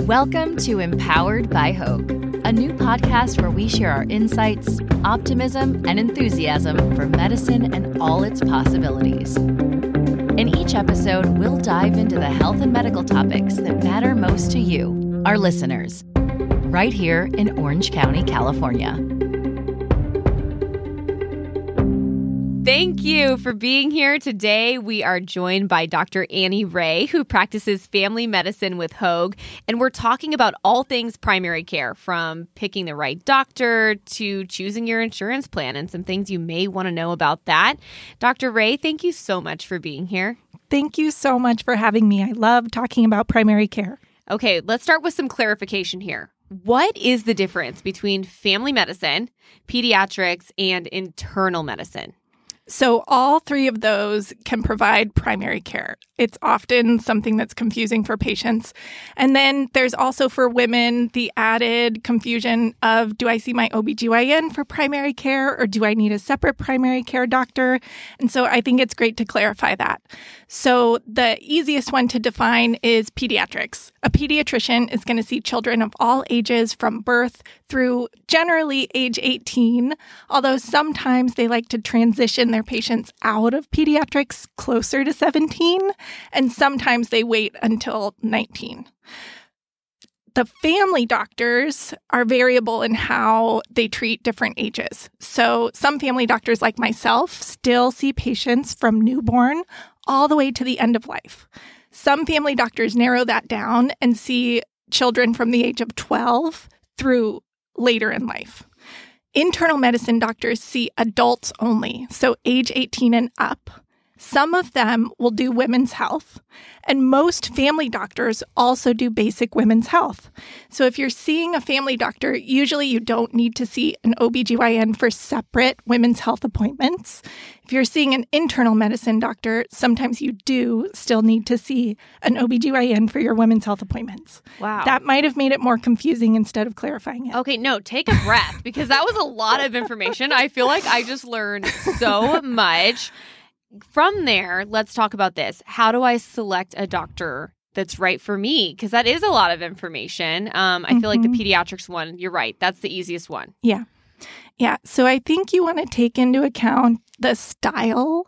Welcome to Empowered by Hoag, a new podcast where we share our insights, optimism, and enthusiasm for medicine and all its possibilities. In each episode, we'll dive into the health and medical topics that matter most to you, our listeners, right here in Orange County, California. Thank you for being here today. We are joined by Dr. Annie Ray, who practices family medicine with Hoag, and we're talking about all things primary care from picking the right doctor to choosing your insurance plan and some things you may want to know about that. Dr. Ray, thank you so much for being here. Thank you so much for having me. I love talking about primary care. Okay, let's start with some clarification here. What is the difference between family medicine, pediatrics, and internal medicine? So, all three of those can provide primary care. It's often something that's confusing for patients. And then there's also for women the added confusion of do I see my OBGYN for primary care or do I need a separate primary care doctor? And so I think it's great to clarify that. So the easiest one to define is pediatrics. A pediatrician is going to see children of all ages from birth through generally age 18, although sometimes they like to transition their patients out of pediatrics closer to 17 and sometimes they wait until 19. The family doctors are variable in how they treat different ages. So, some family doctors, like myself, still see patients from newborn all the way to the end of life. Some family doctors narrow that down and see children from the age of 12 through later in life. Internal medicine doctors see adults only, so age 18 and up. Some of them will do women's health, and most family doctors also do basic women's health. So if you're seeing a family doctor, usually you don't need to see an OBGYN for separate women's health appointments. If you're seeing an internal medicine doctor, sometimes you do still need to see an OBGYN for your women's health appointments. Wow. That might have made it more confusing instead of clarifying it. Okay, no, take a breath because that was a lot of information. I feel like I just learned so much from there, let's talk about this. How do I select a doctor that's right for me? Because that is a lot of information. Um, I mm-hmm. feel like the mm-hmm. pediatrics one, you're right. That's the easiest one. Yeah. Yeah. So I think you want to take into account the style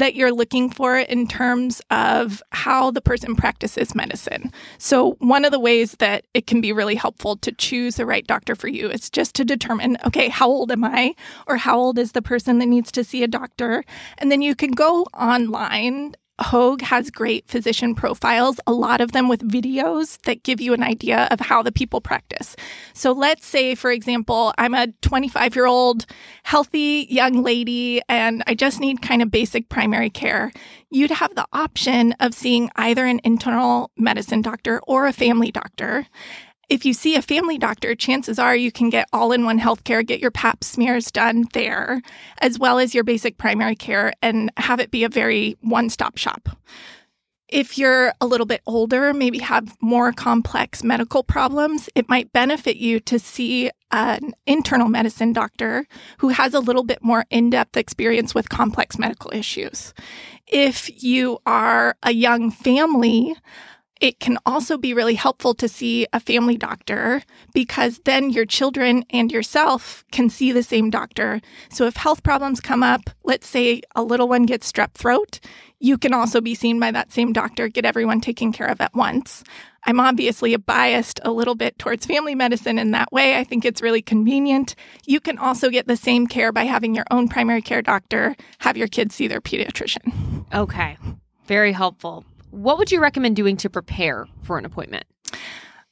that you're looking for in terms of how the person practices medicine. So, one of the ways that it can be really helpful to choose the right doctor for you is just to determine okay, how old am I? Or how old is the person that needs to see a doctor? And then you can go online Hoag has great physician profiles, a lot of them with videos that give you an idea of how the people practice. So let's say, for example, I'm a 25 year old healthy young lady and I just need kind of basic primary care. You'd have the option of seeing either an internal medicine doctor or a family doctor if you see a family doctor, chances are you can get all in one healthcare, get your pap smears done there, as well as your basic primary care, and have it be a very one stop shop. If you're a little bit older, maybe have more complex medical problems, it might benefit you to see an internal medicine doctor who has a little bit more in depth experience with complex medical issues. If you are a young family, it can also be really helpful to see a family doctor because then your children and yourself can see the same doctor. So if health problems come up, let's say a little one gets strep throat, you can also be seen by that same doctor, get everyone taken care of at once. I'm obviously biased a little bit towards family medicine in that way. I think it's really convenient. You can also get the same care by having your own primary care doctor have your kids see their pediatrician. Okay. Very helpful. What would you recommend doing to prepare for an appointment?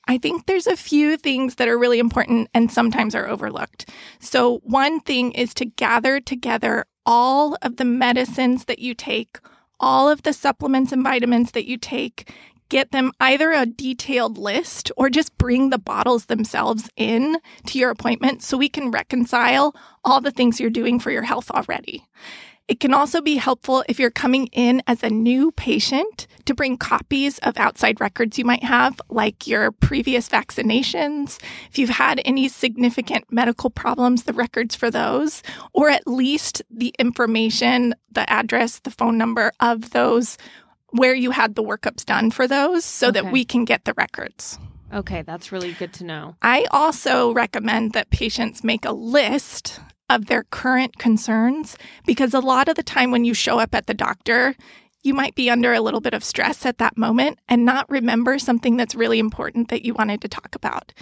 I think there's a few things that are really important and sometimes are overlooked. So, one thing is to gather together all of the medicines that you take, all of the supplements and vitamins that you take, get them either a detailed list or just bring the bottles themselves in to your appointment so we can reconcile all the things you're doing for your health already. It can also be helpful if you're coming in as a new patient to bring copies of outside records you might have, like your previous vaccinations, if you've had any significant medical problems, the records for those, or at least the information, the address, the phone number of those where you had the workups done for those so okay. that we can get the records. Okay, that's really good to know. I also recommend that patients make a list of their current concerns because a lot of the time when you show up at the doctor, you might be under a little bit of stress at that moment and not remember something that's really important that you wanted to talk about.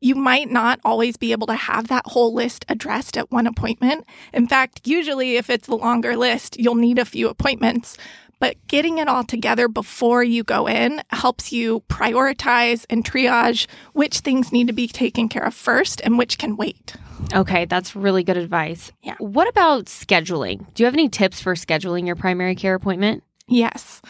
You might not always be able to have that whole list addressed at one appointment. In fact, usually if it's a longer list, you'll need a few appointments. But getting it all together before you go in helps you prioritize and triage which things need to be taken care of first and which can wait. Okay, that's really good advice. Yeah. What about scheduling? Do you have any tips for scheduling your primary care appointment? Yes.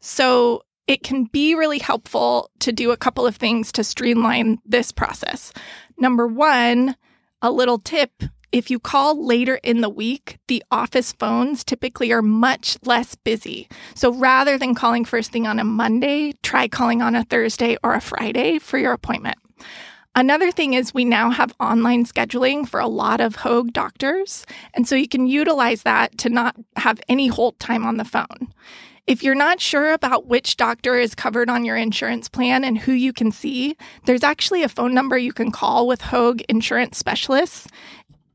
So it can be really helpful to do a couple of things to streamline this process. Number one, a little tip if you call later in the week, the office phones typically are much less busy. So rather than calling first thing on a Monday, try calling on a Thursday or a Friday for your appointment. Another thing is we now have online scheduling for a lot of Hoag doctors. And so you can utilize that to not have any hold time on the phone. If you're not sure about which doctor is covered on your insurance plan and who you can see, there's actually a phone number you can call with Hoag Insurance Specialists.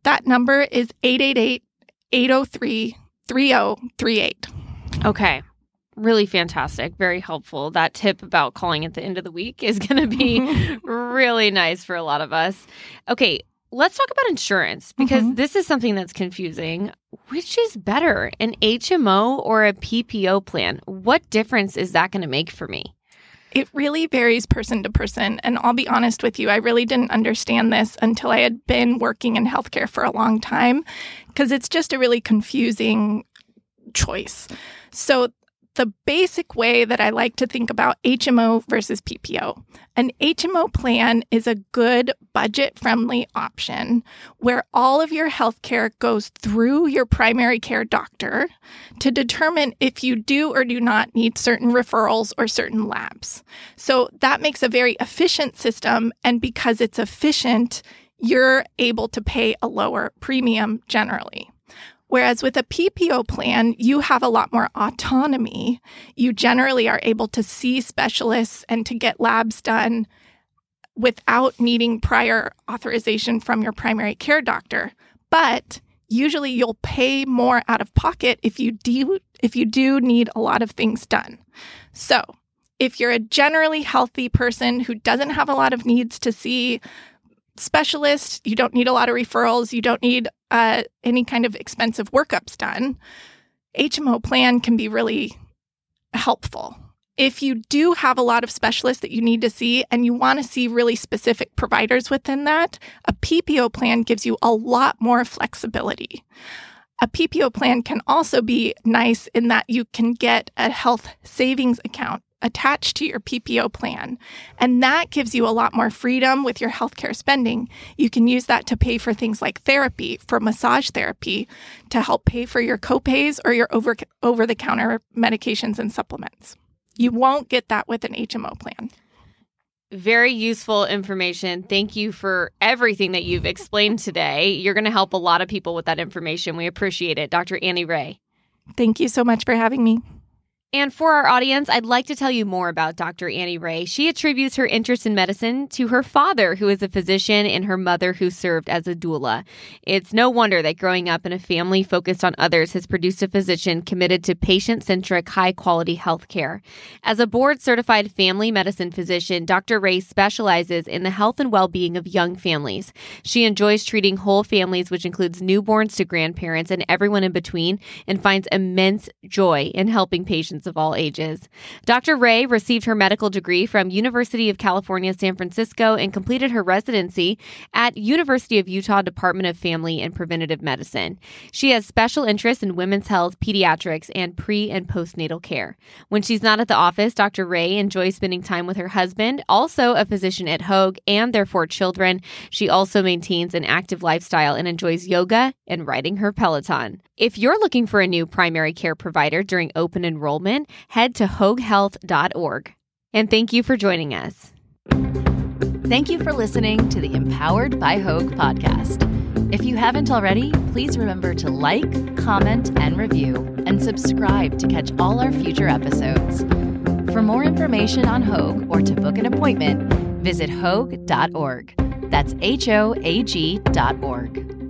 That number is 888 803 3038. Okay. Really fantastic. Very helpful. That tip about calling at the end of the week is going to be really nice for a lot of us. Okay. Let's talk about insurance because Mhm. this is something that's confusing. Which is better, an HMO or a PPO plan? What difference is that going to make for me? It really varies person to person. And I'll be honest with you, I really didn't understand this until I had been working in healthcare for a long time because it's just a really confusing choice. So, the basic way that I like to think about HMO versus PPO an HMO plan is a good budget friendly option where all of your healthcare goes through your primary care doctor to determine if you do or do not need certain referrals or certain labs. So that makes a very efficient system. And because it's efficient, you're able to pay a lower premium generally. Whereas with a PPO plan, you have a lot more autonomy. You generally are able to see specialists and to get labs done without needing prior authorization from your primary care doctor. But usually you'll pay more out of pocket if you do if you do need a lot of things done. So, if you're a generally healthy person who doesn't have a lot of needs to see specialists, you don't need a lot of referrals, you don't need uh, any kind of expensive workups done, HMO plan can be really helpful. If you do have a lot of specialists that you need to see and you want to see really specific providers within that, a PPO plan gives you a lot more flexibility. A PPO plan can also be nice in that you can get a health savings account attached to your PPO plan. And that gives you a lot more freedom with your healthcare spending. You can use that to pay for things like therapy, for massage therapy, to help pay for your copays or your over over the counter medications and supplements. You won't get that with an HMO plan. Very useful information. Thank you for everything that you've explained today. You're going to help a lot of people with that information. We appreciate it. Dr. Annie Ray. Thank you so much for having me. And for our audience, I'd like to tell you more about Dr. Annie Ray. She attributes her interest in medicine to her father, who is a physician, and her mother, who served as a doula. It's no wonder that growing up in a family focused on others has produced a physician committed to patient centric, high quality health care. As a board certified family medicine physician, Dr. Ray specializes in the health and well being of young families. She enjoys treating whole families, which includes newborns to grandparents and everyone in between, and finds immense joy in helping patients of all ages. Dr. Ray received her medical degree from University of California, San Francisco and completed her residency at University of Utah Department of Family and Preventative Medicine. She has special interests in women's health, pediatrics, and pre and postnatal care. When she's not at the office, Dr. Ray enjoys spending time with her husband, also a physician at Hoag, and their four children. She also maintains an active lifestyle and enjoys yoga and riding her Peloton. If you're looking for a new primary care provider during open enrollment, head to hoaghealth.org. And thank you for joining us. Thank you for listening to the Empowered by Hoag podcast. If you haven't already, please remember to like, comment, and review, and subscribe to catch all our future episodes. For more information on Hoag or to book an appointment, visit hoag.org. That's H O A G dot org.